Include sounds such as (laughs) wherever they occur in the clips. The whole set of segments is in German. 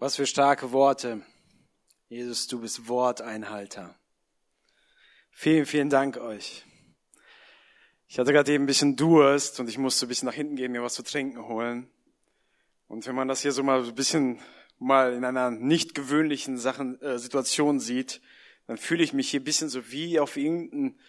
Was für starke Worte. Jesus, du bist Worteinhalter. Vielen, vielen Dank euch. Ich hatte gerade eben ein bisschen Durst und ich musste ein bisschen nach hinten gehen, mir was zu trinken holen. Und wenn man das hier so mal ein bisschen mal in einer nicht gewöhnlichen Sachen, äh, Situation sieht, dann fühle ich mich hier ein bisschen so wie auf irgendeinen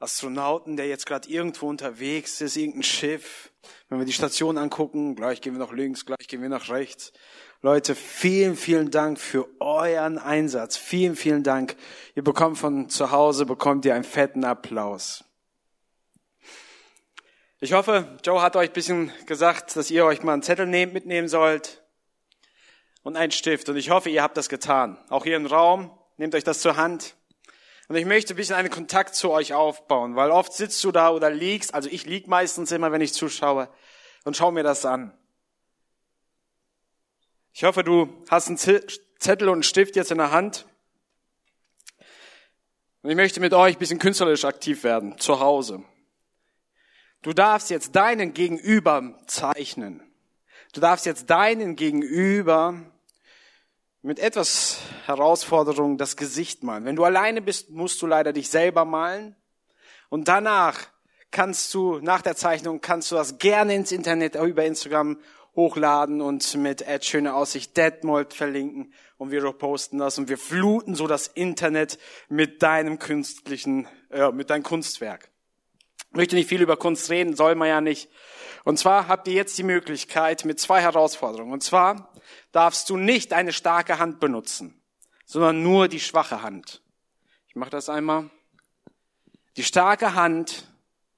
Astronauten, der jetzt gerade irgendwo unterwegs ist, irgendein Schiff. Wenn wir die Station angucken, gleich gehen wir nach links, gleich gehen wir nach rechts. Leute, vielen, vielen Dank für euren Einsatz. Vielen, vielen Dank. Ihr bekommt von zu Hause, bekommt ihr einen fetten Applaus. Ich hoffe, Joe hat euch ein bisschen gesagt, dass ihr euch mal einen Zettel mitnehmen sollt und einen Stift. Und ich hoffe, ihr habt das getan. Auch hier im Raum, nehmt euch das zur Hand. Und ich möchte ein bisschen einen Kontakt zu euch aufbauen, weil oft sitzt du da oder liegst, also ich lieg meistens immer, wenn ich zuschaue und schau mir das an. Ich hoffe, du hast einen Zettel und einen Stift jetzt in der Hand. Und ich möchte mit euch ein bisschen künstlerisch aktiv werden, zu Hause. Du darfst jetzt deinen Gegenüber zeichnen. Du darfst jetzt deinen Gegenüber mit etwas Herausforderung das Gesicht malen. Wenn du alleine bist, musst du leider dich selber malen. Und danach kannst du, nach der Zeichnung, kannst du das gerne ins Internet, über Instagram hochladen und mit Ad Schöne Aussicht Deadmold verlinken und wir posten das und wir fluten so das Internet mit deinem künstlichen, äh, mit deinem Kunstwerk. Ich möchte nicht viel über Kunst reden, soll man ja nicht. Und zwar habt ihr jetzt die Möglichkeit mit zwei Herausforderungen. Und zwar darfst du nicht eine starke Hand benutzen, sondern nur die schwache Hand. Ich mache das einmal. Die starke Hand,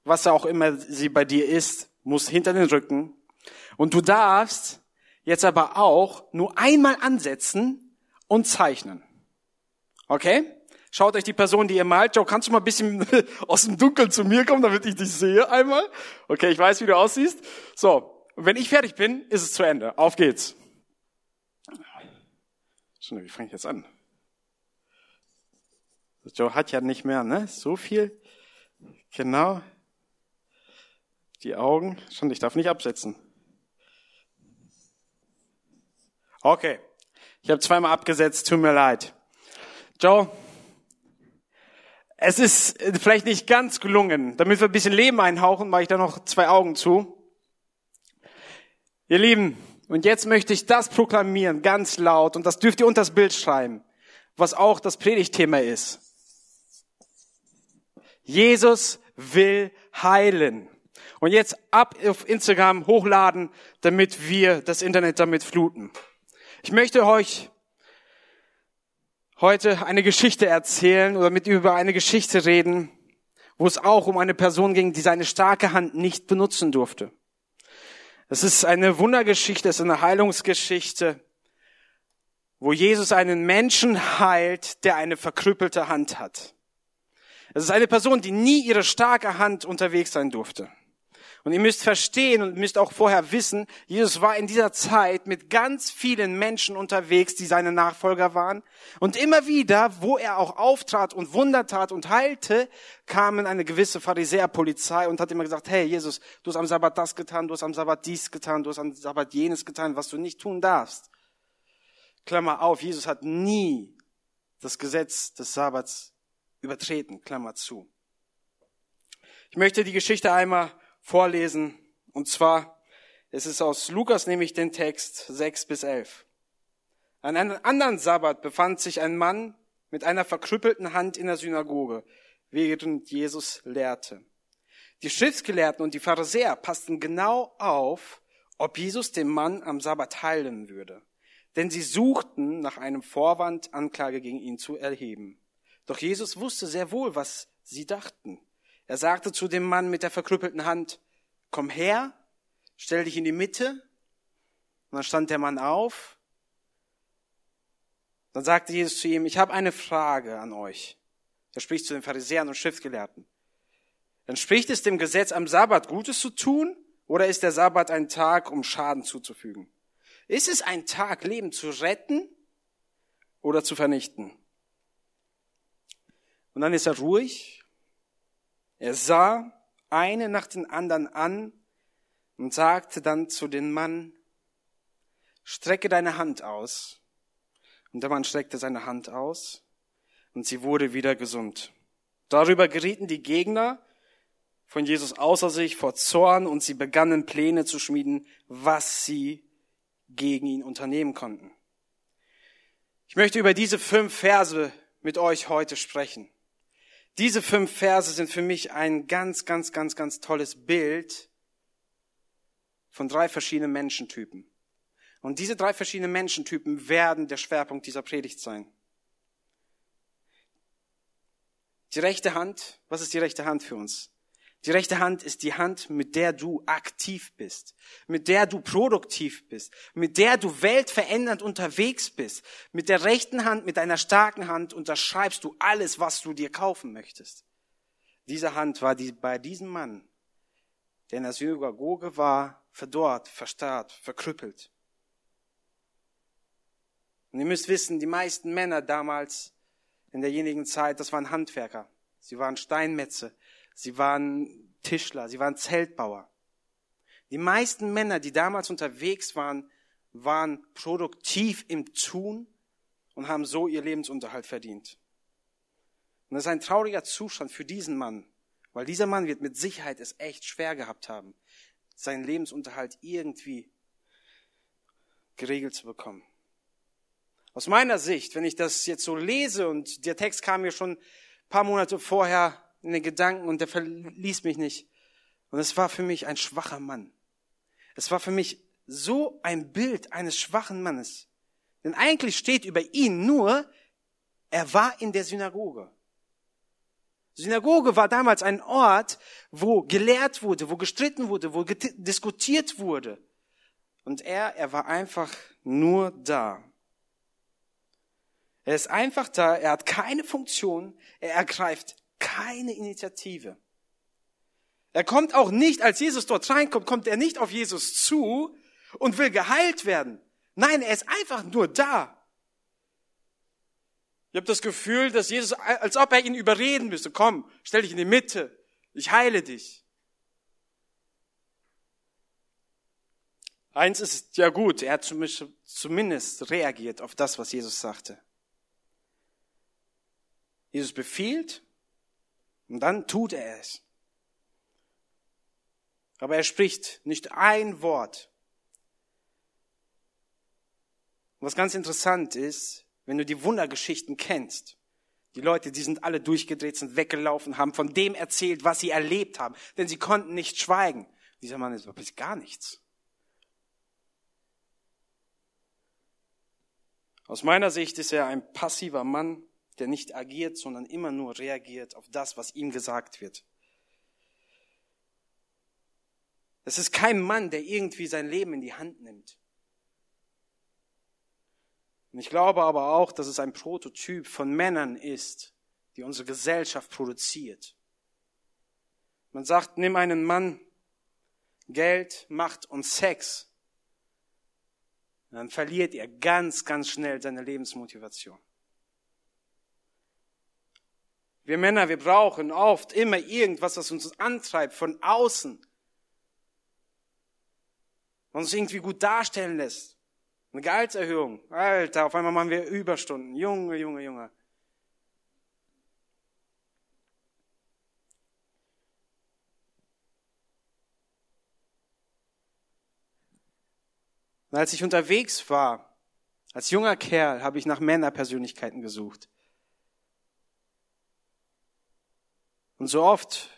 was auch immer sie bei dir ist, muss hinter den Rücken und du darfst jetzt aber auch nur einmal ansetzen und zeichnen. Okay? Schaut euch die Person, die ihr malt. Joe, kannst du mal ein bisschen (laughs) aus dem Dunkeln zu mir kommen, damit ich dich sehe einmal? Okay, ich weiß, wie du aussiehst. So, wenn ich fertig bin, ist es zu Ende. Auf geht's. Schon, wie fange ich jetzt an? Joe hat ja nicht mehr, ne? So viel. Genau. Die Augen. Schon, ich darf nicht absetzen. Okay. Ich habe zweimal abgesetzt, tut mir leid. Joe, es ist vielleicht nicht ganz gelungen. Damit wir ein bisschen Leben einhauchen, mache ich da noch zwei Augen zu. Ihr Lieben, und jetzt möchte ich das proklamieren, ganz laut, und das dürft ihr unter das Bild schreiben, was auch das Predigtthema ist. Jesus will heilen. Und jetzt ab auf Instagram hochladen, damit wir das Internet damit fluten. Ich möchte euch heute eine Geschichte erzählen oder mit über eine Geschichte reden, wo es auch um eine Person ging, die seine starke Hand nicht benutzen durfte. Es ist eine Wundergeschichte, es ist eine Heilungsgeschichte, wo Jesus einen Menschen heilt, der eine verkrüppelte Hand hat. Es ist eine Person, die nie ihre starke Hand unterwegs sein durfte. Und ihr müsst verstehen und müsst auch vorher wissen, Jesus war in dieser Zeit mit ganz vielen Menschen unterwegs, die seine Nachfolger waren. Und immer wieder, wo er auch auftrat und Wunder tat und heilte, kamen eine gewisse Pharisäerpolizei und hat immer gesagt, hey Jesus, du hast am Sabbat das getan, du hast am Sabbat dies getan, du hast am Sabbat jenes getan, was du nicht tun darfst. Klammer auf, Jesus hat nie das Gesetz des Sabbats übertreten, Klammer zu. Ich möchte die Geschichte einmal vorlesen. Und zwar, es ist aus Lukas nämlich den Text 6 bis 11. An einem anderen Sabbat befand sich ein Mann mit einer verkrüppelten Hand in der Synagoge, während Jesus lehrte. Die Schriftgelehrten und die Pharisäer passten genau auf, ob Jesus den Mann am Sabbat heilen würde. Denn sie suchten nach einem Vorwand, Anklage gegen ihn zu erheben. Doch Jesus wusste sehr wohl, was sie dachten. Er sagte zu dem Mann mit der verkrüppelten Hand, komm her, stell dich in die Mitte. Und dann stand der Mann auf. Dann sagte Jesus zu ihm, ich habe eine Frage an euch. Er spricht zu den Pharisäern und Schriftgelehrten. Entspricht es dem Gesetz, am Sabbat Gutes zu tun? Oder ist der Sabbat ein Tag, um Schaden zuzufügen? Ist es ein Tag, Leben zu retten oder zu vernichten? Und dann ist er ruhig er sah eine nach den anderen an und sagte dann zu dem Mann, strecke deine Hand aus. Und der Mann streckte seine Hand aus und sie wurde wieder gesund. Darüber gerieten die Gegner von Jesus außer sich vor Zorn und sie begannen Pläne zu schmieden, was sie gegen ihn unternehmen konnten. Ich möchte über diese fünf Verse mit euch heute sprechen. Diese fünf Verse sind für mich ein ganz, ganz, ganz, ganz tolles Bild von drei verschiedenen Menschentypen. Und diese drei verschiedenen Menschentypen werden der Schwerpunkt dieser Predigt sein. Die rechte Hand, was ist die rechte Hand für uns? Die rechte Hand ist die Hand, mit der du aktiv bist, mit der du produktiv bist, mit der du weltverändernd unterwegs bist. Mit der rechten Hand, mit deiner starken Hand unterschreibst du alles, was du dir kaufen möchtest. Diese Hand war die, bei diesem Mann, der in der Synagoge war, verdorrt, verstarrt, verkrüppelt. Und ihr müsst wissen, die meisten Männer damals in derjenigen Zeit, das waren Handwerker. Sie waren Steinmetze. Sie waren Tischler. Sie waren Zeltbauer. Die meisten Männer, die damals unterwegs waren, waren produktiv im Tun und haben so ihr Lebensunterhalt verdient. Und das ist ein trauriger Zustand für diesen Mann, weil dieser Mann wird mit Sicherheit es echt schwer gehabt haben, seinen Lebensunterhalt irgendwie geregelt zu bekommen. Aus meiner Sicht, wenn ich das jetzt so lese und der Text kam mir schon ein paar Monate vorher in den Gedanken und der verließ mich nicht. Und es war für mich ein schwacher Mann. Es war für mich so ein Bild eines schwachen Mannes. Denn eigentlich steht über ihn nur, er war in der Synagoge. Synagoge war damals ein Ort, wo gelehrt wurde, wo gestritten wurde, wo diskutiert wurde. Und er, er war einfach nur da. Er ist einfach da, er hat keine Funktion, er ergreift keine Initiative. Er kommt auch nicht, als Jesus dort reinkommt, kommt er nicht auf Jesus zu und will geheilt werden. Nein, er ist einfach nur da. Ich habe das Gefühl, dass Jesus, als ob er ihn überreden müsste, komm, stell dich in die Mitte, ich heile dich. Eins ist ja gut, er hat zumindest reagiert auf das, was Jesus sagte. Jesus befiehlt und dann tut er es. Aber er spricht nicht ein Wort. Und was ganz interessant ist, wenn du die Wundergeschichten kennst, die Leute, die sind alle durchgedreht, sind weggelaufen, haben von dem erzählt, was sie erlebt haben, denn sie konnten nicht schweigen. Dieser Mann ist wirklich gar nichts. Aus meiner Sicht ist er ein passiver Mann, der nicht agiert, sondern immer nur reagiert auf das, was ihm gesagt wird. Es ist kein Mann, der irgendwie sein Leben in die Hand nimmt. Und ich glaube aber auch, dass es ein Prototyp von Männern ist, die unsere Gesellschaft produziert. Man sagt, nimm einen Mann, Geld, Macht und Sex. dann verliert er ganz, ganz schnell seine Lebensmotivation. Wir Männer, wir brauchen oft immer irgendwas, was uns antreibt von außen. Was uns irgendwie gut darstellen lässt. Eine Gehaltserhöhung. Alter, auf einmal machen wir Überstunden. Junge, Junge, Junge. Und als ich unterwegs war, als junger Kerl, habe ich nach Männerpersönlichkeiten gesucht. Und so oft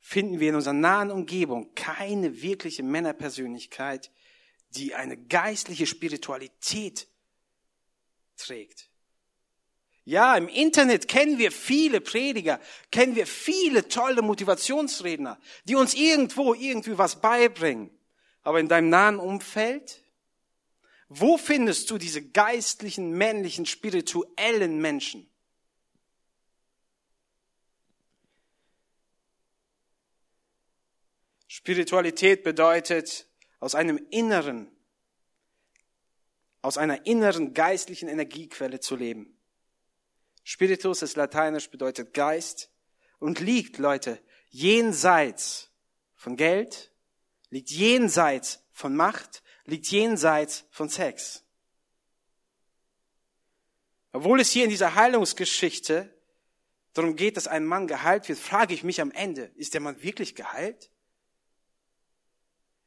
finden wir in unserer nahen Umgebung keine wirkliche Männerpersönlichkeit, die eine geistliche Spiritualität trägt. Ja, im Internet kennen wir viele Prediger, kennen wir viele tolle Motivationsredner, die uns irgendwo irgendwie was beibringen. Aber in deinem nahen Umfeld, wo findest du diese geistlichen, männlichen, spirituellen Menschen? Spiritualität bedeutet, aus einem inneren, aus einer inneren geistlichen Energiequelle zu leben. Spiritus ist lateinisch, bedeutet Geist und liegt, Leute, jenseits von Geld, liegt jenseits von Macht, liegt jenseits von Sex. Obwohl es hier in dieser Heilungsgeschichte darum geht, dass ein Mann geheilt wird, frage ich mich am Ende, ist der Mann wirklich geheilt?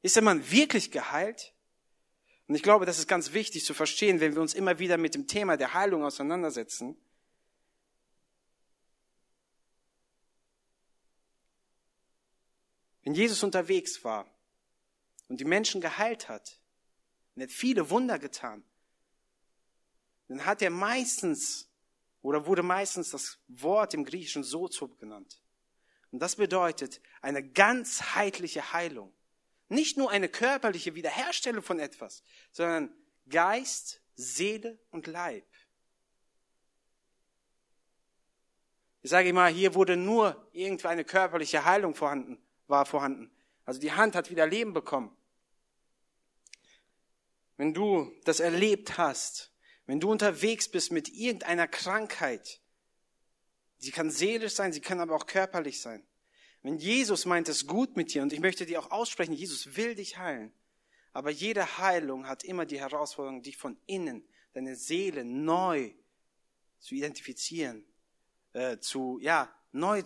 Ist der Mann wirklich geheilt? Und ich glaube, das ist ganz wichtig zu verstehen, wenn wir uns immer wieder mit dem Thema der Heilung auseinandersetzen. Wenn Jesus unterwegs war und die Menschen geheilt hat und hat viele Wunder getan, dann hat er meistens oder wurde meistens das Wort im Griechischen Sozo genannt. Und das bedeutet eine ganzheitliche Heilung. Nicht nur eine körperliche Wiederherstellung von etwas, sondern Geist, Seele und Leib. Ich sage mal, hier wurde nur irgendwie eine körperliche Heilung vorhanden, war vorhanden. Also die Hand hat wieder Leben bekommen. Wenn du das erlebt hast, wenn du unterwegs bist mit irgendeiner Krankheit, sie kann seelisch sein, sie kann aber auch körperlich sein. Wenn Jesus meint es gut mit dir, und ich möchte dir auch aussprechen, Jesus will dich heilen. Aber jede Heilung hat immer die Herausforderung, dich von innen, deine Seele neu zu identifizieren, äh, zu, ja, neu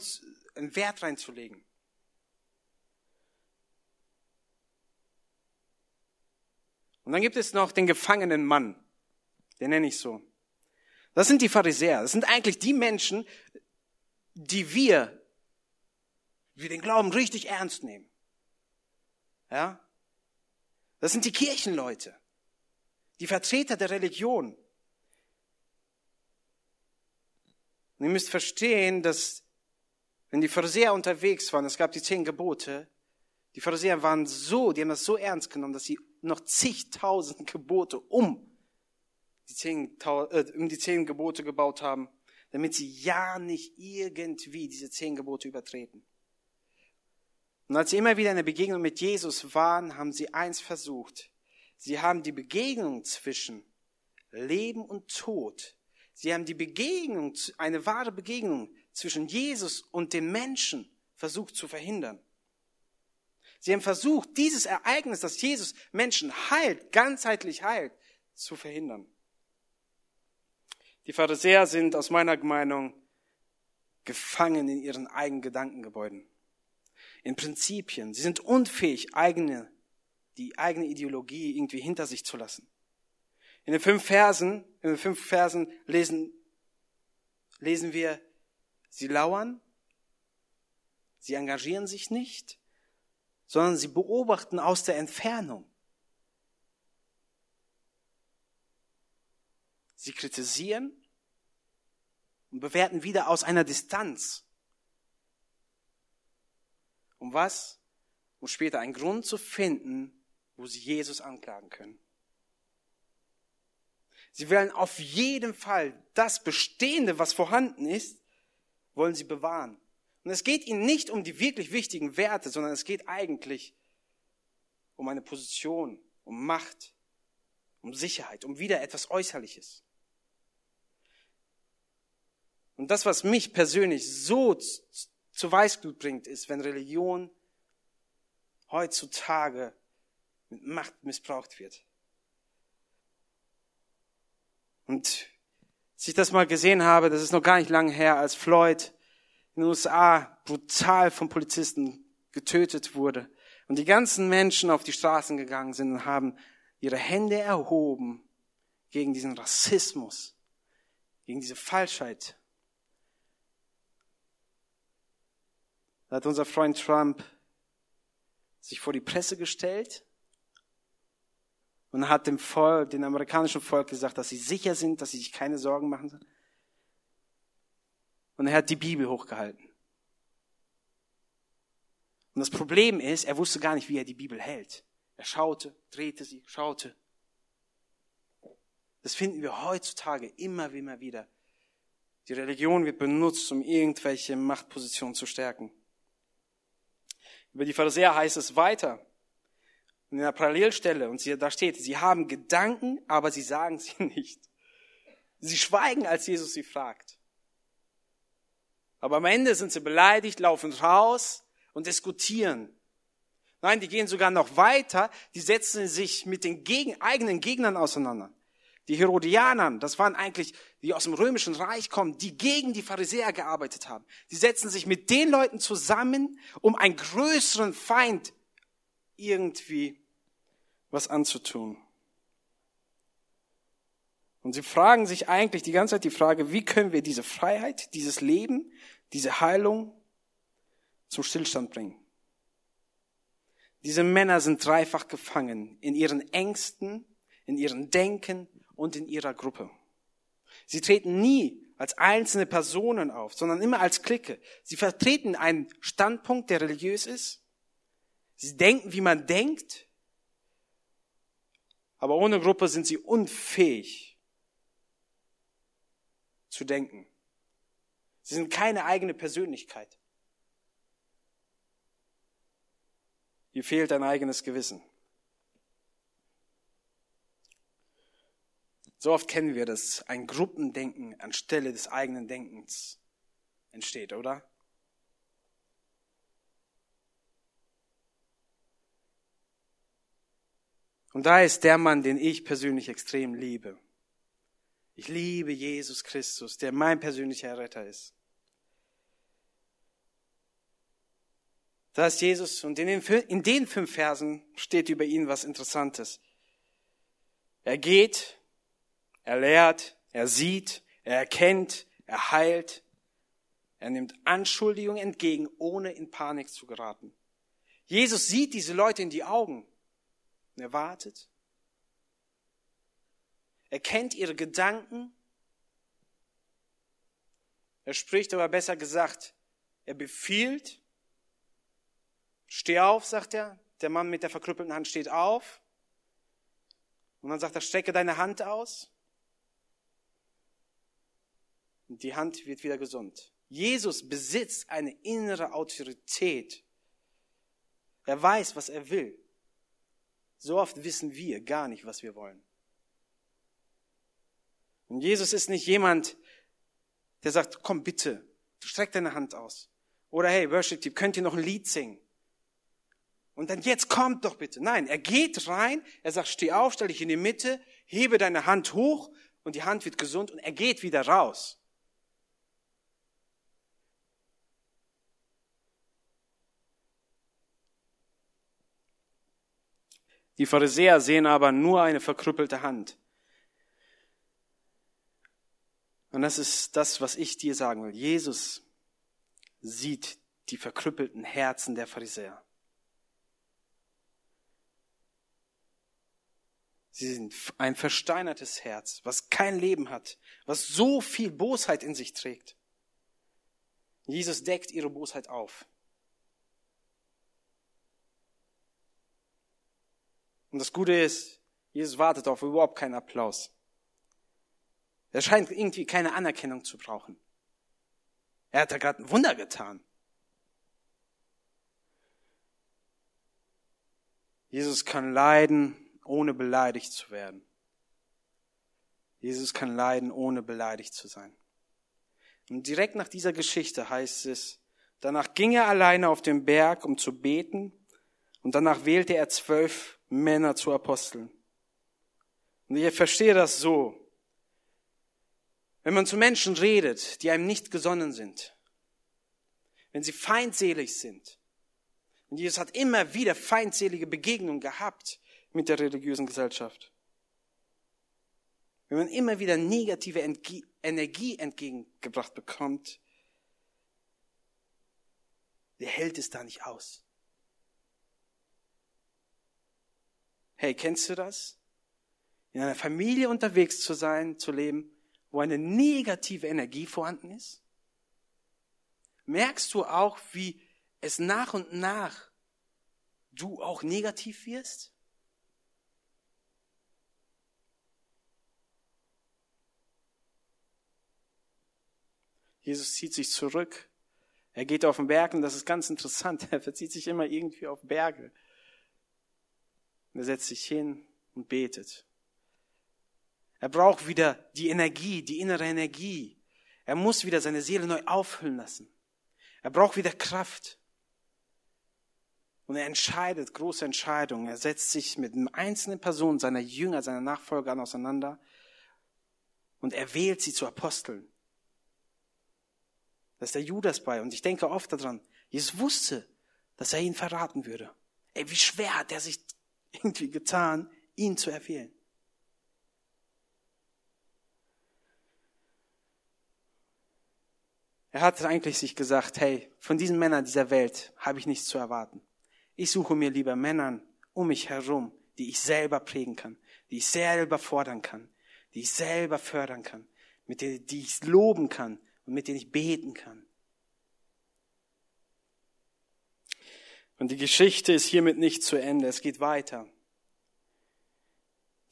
einen Wert reinzulegen. Und dann gibt es noch den gefangenen Mann. Den nenne ich so. Das sind die Pharisäer. Das sind eigentlich die Menschen, die wir, wir den Glauben richtig ernst nehmen. Ja? Das sind die Kirchenleute. Die Vertreter der Religion. Und ihr müsst verstehen, dass wenn die Pharisäer unterwegs waren, es gab die zehn Gebote, die Pharisäer waren so, die haben das so ernst genommen, dass sie noch zigtausend Gebote um die zehn, äh, um die zehn Gebote gebaut haben, damit sie ja nicht irgendwie diese zehn Gebote übertreten. Und als sie immer wieder in der Begegnung mit Jesus waren, haben sie eins versucht. Sie haben die Begegnung zwischen Leben und Tod. Sie haben die Begegnung, eine wahre Begegnung zwischen Jesus und den Menschen versucht zu verhindern. Sie haben versucht, dieses Ereignis, dass Jesus Menschen heilt, ganzheitlich heilt, zu verhindern. Die Pharisäer sind aus meiner Meinung gefangen in ihren eigenen Gedankengebäuden, in Prinzipien. Sie sind unfähig, eigene, die eigene Ideologie irgendwie hinter sich zu lassen. In den fünf Versen, in den fünf Versen lesen, lesen wir, sie lauern, sie engagieren sich nicht, sondern sie beobachten aus der Entfernung. Sie kritisieren und bewerten wieder aus einer Distanz. Um was? Um später einen Grund zu finden, wo sie Jesus anklagen können. Sie wollen auf jeden Fall das Bestehende, was vorhanden ist, wollen sie bewahren. Und es geht ihnen nicht um die wirklich wichtigen Werte, sondern es geht eigentlich um eine Position, um Macht, um Sicherheit, um wieder etwas Äußerliches. Und das, was mich persönlich so zu Weißglut bringt, ist, wenn Religion heutzutage mit Macht missbraucht wird. Und als ich das mal gesehen habe, das ist noch gar nicht lange her, als Floyd in den USA brutal von Polizisten getötet wurde und die ganzen Menschen auf die Straßen gegangen sind und haben ihre Hände erhoben gegen diesen Rassismus, gegen diese Falschheit. Da hat unser Freund Trump sich vor die Presse gestellt und hat dem Volk, dem amerikanischen Volk gesagt, dass sie sicher sind, dass sie sich keine Sorgen machen sollen. Und er hat die Bibel hochgehalten. Und das Problem ist, er wusste gar nicht, wie er die Bibel hält. Er schaute, drehte sie, schaute. Das finden wir heutzutage immer, immer wieder. Die Religion wird benutzt, um irgendwelche Machtpositionen zu stärken. Über die Pharisäer heißt es weiter. In der Parallelstelle, und sie, da steht, sie haben Gedanken, aber sie sagen sie (laughs) nicht. Sie schweigen, als Jesus sie fragt. Aber am Ende sind sie beleidigt, laufen raus und diskutieren. Nein, die gehen sogar noch weiter, die setzen sich mit den Gegen, eigenen Gegnern auseinander. Die Herodianern, das waren eigentlich, die aus dem römischen Reich kommen, die gegen die Pharisäer gearbeitet haben. Die setzen sich mit den Leuten zusammen, um einen größeren Feind irgendwie was anzutun. Und sie fragen sich eigentlich die ganze Zeit die Frage, wie können wir diese Freiheit, dieses Leben, diese Heilung zum Stillstand bringen? Diese Männer sind dreifach gefangen in ihren Ängsten, in ihren Denken und in ihrer Gruppe. Sie treten nie als einzelne Personen auf, sondern immer als Clique. Sie vertreten einen Standpunkt, der religiös ist. Sie denken, wie man denkt. Aber ohne Gruppe sind sie unfähig zu denken. Sie sind keine eigene Persönlichkeit. Ihr fehlt ein eigenes Gewissen. So oft kennen wir das, ein Gruppendenken anstelle des eigenen Denkens entsteht, oder? Und da ist der Mann, den ich persönlich extrem liebe. Ich liebe Jesus Christus, der mein persönlicher Retter ist. Da ist Jesus und in den, in den fünf Versen steht über ihn was Interessantes. Er geht er lehrt, er sieht, er erkennt, er heilt. Er nimmt Anschuldigungen entgegen, ohne in Panik zu geraten. Jesus sieht diese Leute in die Augen und er wartet. Er kennt ihre Gedanken. Er spricht aber besser gesagt, er befiehlt. Steh auf, sagt er. Der Mann mit der verkrüppelten Hand steht auf. Und dann sagt er, strecke deine Hand aus. Die Hand wird wieder gesund. Jesus besitzt eine innere Autorität. Er weiß, was er will. So oft wissen wir gar nicht, was wir wollen. Und Jesus ist nicht jemand, der sagt, komm bitte, streck deine Hand aus. Oder hey, Worship Team, könnt ihr noch ein Lied singen? Und dann jetzt kommt doch bitte. Nein, er geht rein, er sagt, steh auf, stell dich in die Mitte, hebe deine Hand hoch und die Hand wird gesund und er geht wieder raus. Die Pharisäer sehen aber nur eine verkrüppelte Hand. Und das ist das, was ich dir sagen will. Jesus sieht die verkrüppelten Herzen der Pharisäer. Sie sind ein versteinertes Herz, was kein Leben hat, was so viel Bosheit in sich trägt. Jesus deckt ihre Bosheit auf. Und das Gute ist, Jesus wartet auf überhaupt keinen Applaus. Er scheint irgendwie keine Anerkennung zu brauchen. Er hat da gerade ein Wunder getan. Jesus kann leiden, ohne beleidigt zu werden. Jesus kann leiden, ohne beleidigt zu sein. Und direkt nach dieser Geschichte heißt es, danach ging er alleine auf den Berg, um zu beten, und danach wählte er zwölf Männer zu Aposteln. Und ich verstehe das so. Wenn man zu Menschen redet, die einem nicht gesonnen sind, wenn sie feindselig sind, und Jesus hat immer wieder feindselige Begegnungen gehabt mit der religiösen Gesellschaft. Wenn man immer wieder negative Energie entgegengebracht bekommt, der hält es da nicht aus. Hey, kennst du das? In einer Familie unterwegs zu sein, zu leben, wo eine negative Energie vorhanden ist? Merkst du auch, wie es nach und nach du auch negativ wirst? Jesus zieht sich zurück. Er geht auf den Berg und das ist ganz interessant. (laughs) Er verzieht sich immer irgendwie auf Berge. Und er setzt sich hin und betet. Er braucht wieder die Energie, die innere Energie. Er muss wieder seine Seele neu auffüllen lassen. Er braucht wieder Kraft. Und er entscheidet große Entscheidungen. Er setzt sich mit einzelnen Personen seiner Jünger, seiner Nachfolger auseinander und er wählt sie zu Aposteln. Da ist der Judas bei und ich denke oft daran, Jesus wusste, dass er ihn verraten würde. Ey, wie schwer hat er sich irgendwie getan, ihn zu erwählen. Er hat eigentlich sich gesagt, hey, von diesen Männern dieser Welt habe ich nichts zu erwarten. Ich suche mir lieber Männern um mich herum, die ich selber prägen kann, die ich selber fordern kann, die ich selber fördern kann, mit denen die ich loben kann und mit denen ich beten kann. Und die Geschichte ist hiermit nicht zu Ende. Es geht weiter.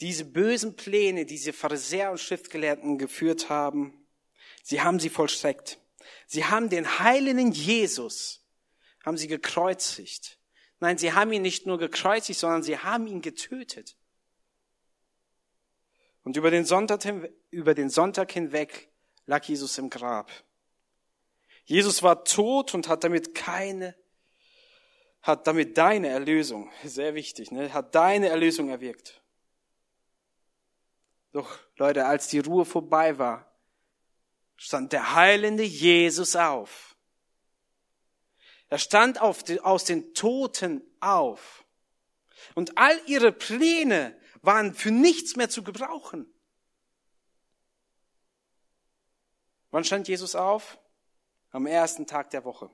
Diese bösen Pläne, die diese Pharisäer und Schriftgelehrten geführt haben, sie haben sie vollstreckt. Sie haben den heiligen Jesus, haben sie gekreuzigt. Nein, sie haben ihn nicht nur gekreuzigt, sondern sie haben ihn getötet. Und über den Sonntag, über den Sonntag hinweg lag Jesus im Grab. Jesus war tot und hat damit keine, hat damit deine Erlösung, sehr wichtig, ne, hat deine Erlösung erwirkt. Doch Leute, als die Ruhe vorbei war, stand der heilende Jesus auf. Er stand auf, aus den Toten auf. Und all ihre Pläne waren für nichts mehr zu gebrauchen. Wann stand Jesus auf? Am ersten Tag der Woche.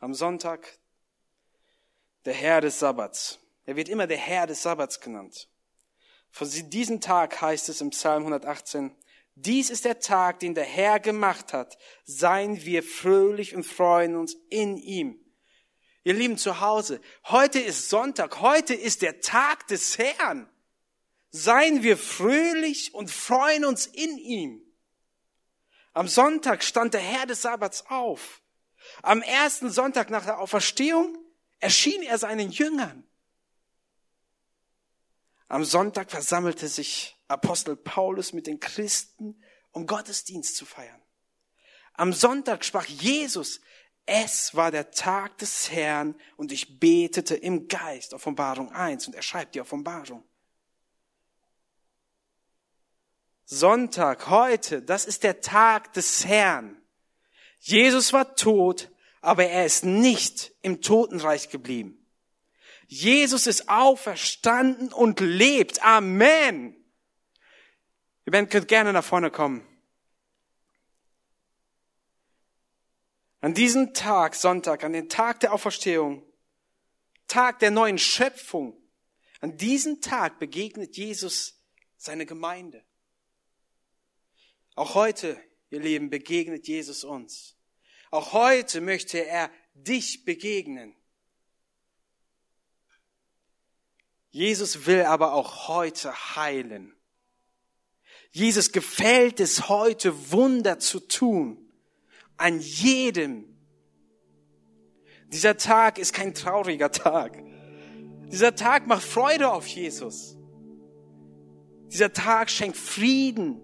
Am Sonntag, der Herr des Sabbats. Er wird immer der Herr des Sabbats genannt. Von diesem Tag heißt es im Psalm 118, dies ist der Tag, den der Herr gemacht hat. Seien wir fröhlich und freuen uns in ihm. Ihr Lieben zu Hause, heute ist Sonntag, heute ist der Tag des Herrn. Seien wir fröhlich und freuen uns in ihm. Am Sonntag stand der Herr des Sabbats auf. Am ersten Sonntag nach der Auferstehung erschien er seinen Jüngern. Am Sonntag versammelte sich Apostel Paulus mit den Christen, um Gottesdienst zu feiern. Am Sonntag sprach Jesus, es war der Tag des Herrn und ich betete im Geist, Offenbarung 1, und er schreibt die Offenbarung. Sonntag, heute, das ist der Tag des Herrn. Jesus war tot, aber er ist nicht im Totenreich geblieben. Jesus ist auferstanden und lebt. Amen. Ihr könnt gerne nach vorne kommen. An diesem Tag, Sonntag, an den Tag der Auferstehung, Tag der neuen Schöpfung, an diesem Tag begegnet Jesus seine Gemeinde. Auch heute, ihr Lieben, begegnet Jesus uns. Auch heute möchte er dich begegnen. Jesus will aber auch heute heilen. Jesus gefällt es heute, Wunder zu tun. An jedem. Dieser Tag ist kein trauriger Tag. Dieser Tag macht Freude auf Jesus. Dieser Tag schenkt Frieden,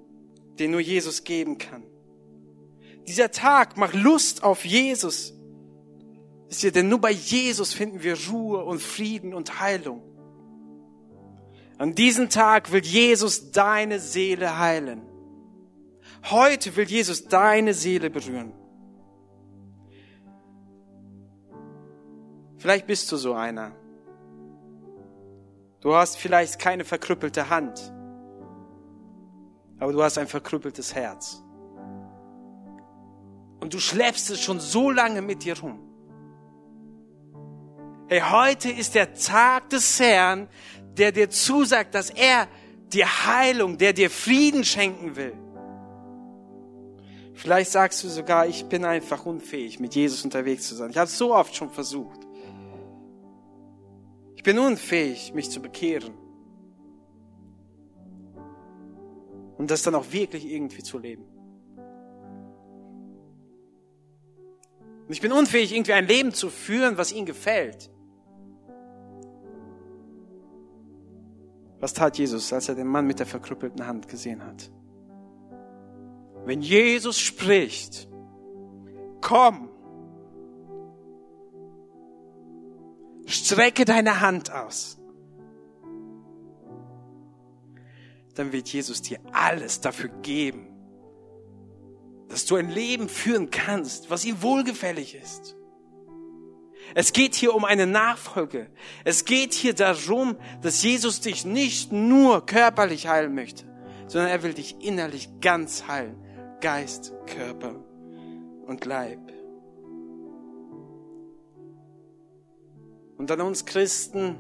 den nur Jesus geben kann. Dieser Tag macht Lust auf Jesus. Wisst ihr, denn nur bei Jesus finden wir Ruhe und Frieden und Heilung. An diesem Tag will Jesus deine Seele heilen. Heute will Jesus deine Seele berühren. Vielleicht bist du so einer. Du hast vielleicht keine verkrüppelte Hand, aber du hast ein verkrüppeltes Herz. Und du schleppst es schon so lange mit dir rum. Hey, heute ist der Tag des Herrn, der dir zusagt, dass er dir Heilung, der dir Frieden schenken will. Vielleicht sagst du sogar, ich bin einfach unfähig, mit Jesus unterwegs zu sein. Ich habe es so oft schon versucht. Ich bin unfähig, mich zu bekehren. Und das dann auch wirklich irgendwie zu leben. Und ich bin unfähig, irgendwie ein Leben zu führen, was ihm gefällt. Was tat Jesus, als er den Mann mit der verkrüppelten Hand gesehen hat? Wenn Jesus spricht, komm, strecke deine Hand aus. dann wird Jesus dir alles dafür geben, dass du ein Leben führen kannst, was ihm wohlgefällig ist. Es geht hier um eine Nachfolge. Es geht hier darum, dass Jesus dich nicht nur körperlich heilen möchte, sondern er will dich innerlich ganz heilen. Geist, Körper und Leib. Und an uns Christen,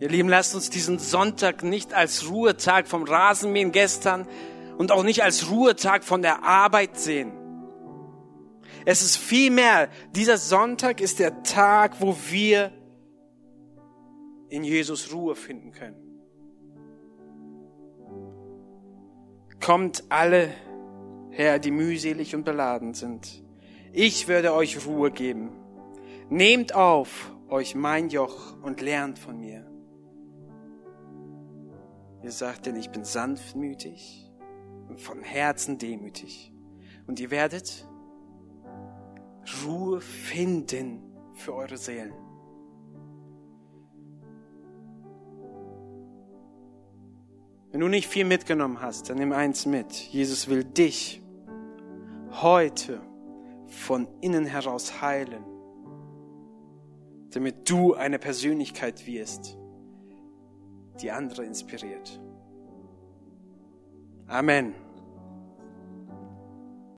ihr Lieben, lasst uns diesen Sonntag nicht als Ruhetag vom Rasenmähen gestern und auch nicht als Ruhetag von der Arbeit sehen. Es ist vielmehr, dieser Sonntag ist der Tag, wo wir in Jesus Ruhe finden können. Kommt alle her, die mühselig und beladen sind. Ich werde euch Ruhe geben. Nehmt auf euch mein Joch und lernt von mir. Ihr sagt denn, ich bin sanftmütig und von Herzen demütig. Und ihr werdet Ruhe finden für eure Seelen. Wenn du nicht viel mitgenommen hast, dann nimm eins mit. Jesus will dich heute von innen heraus heilen damit du eine Persönlichkeit wirst, die andere inspiriert. Amen.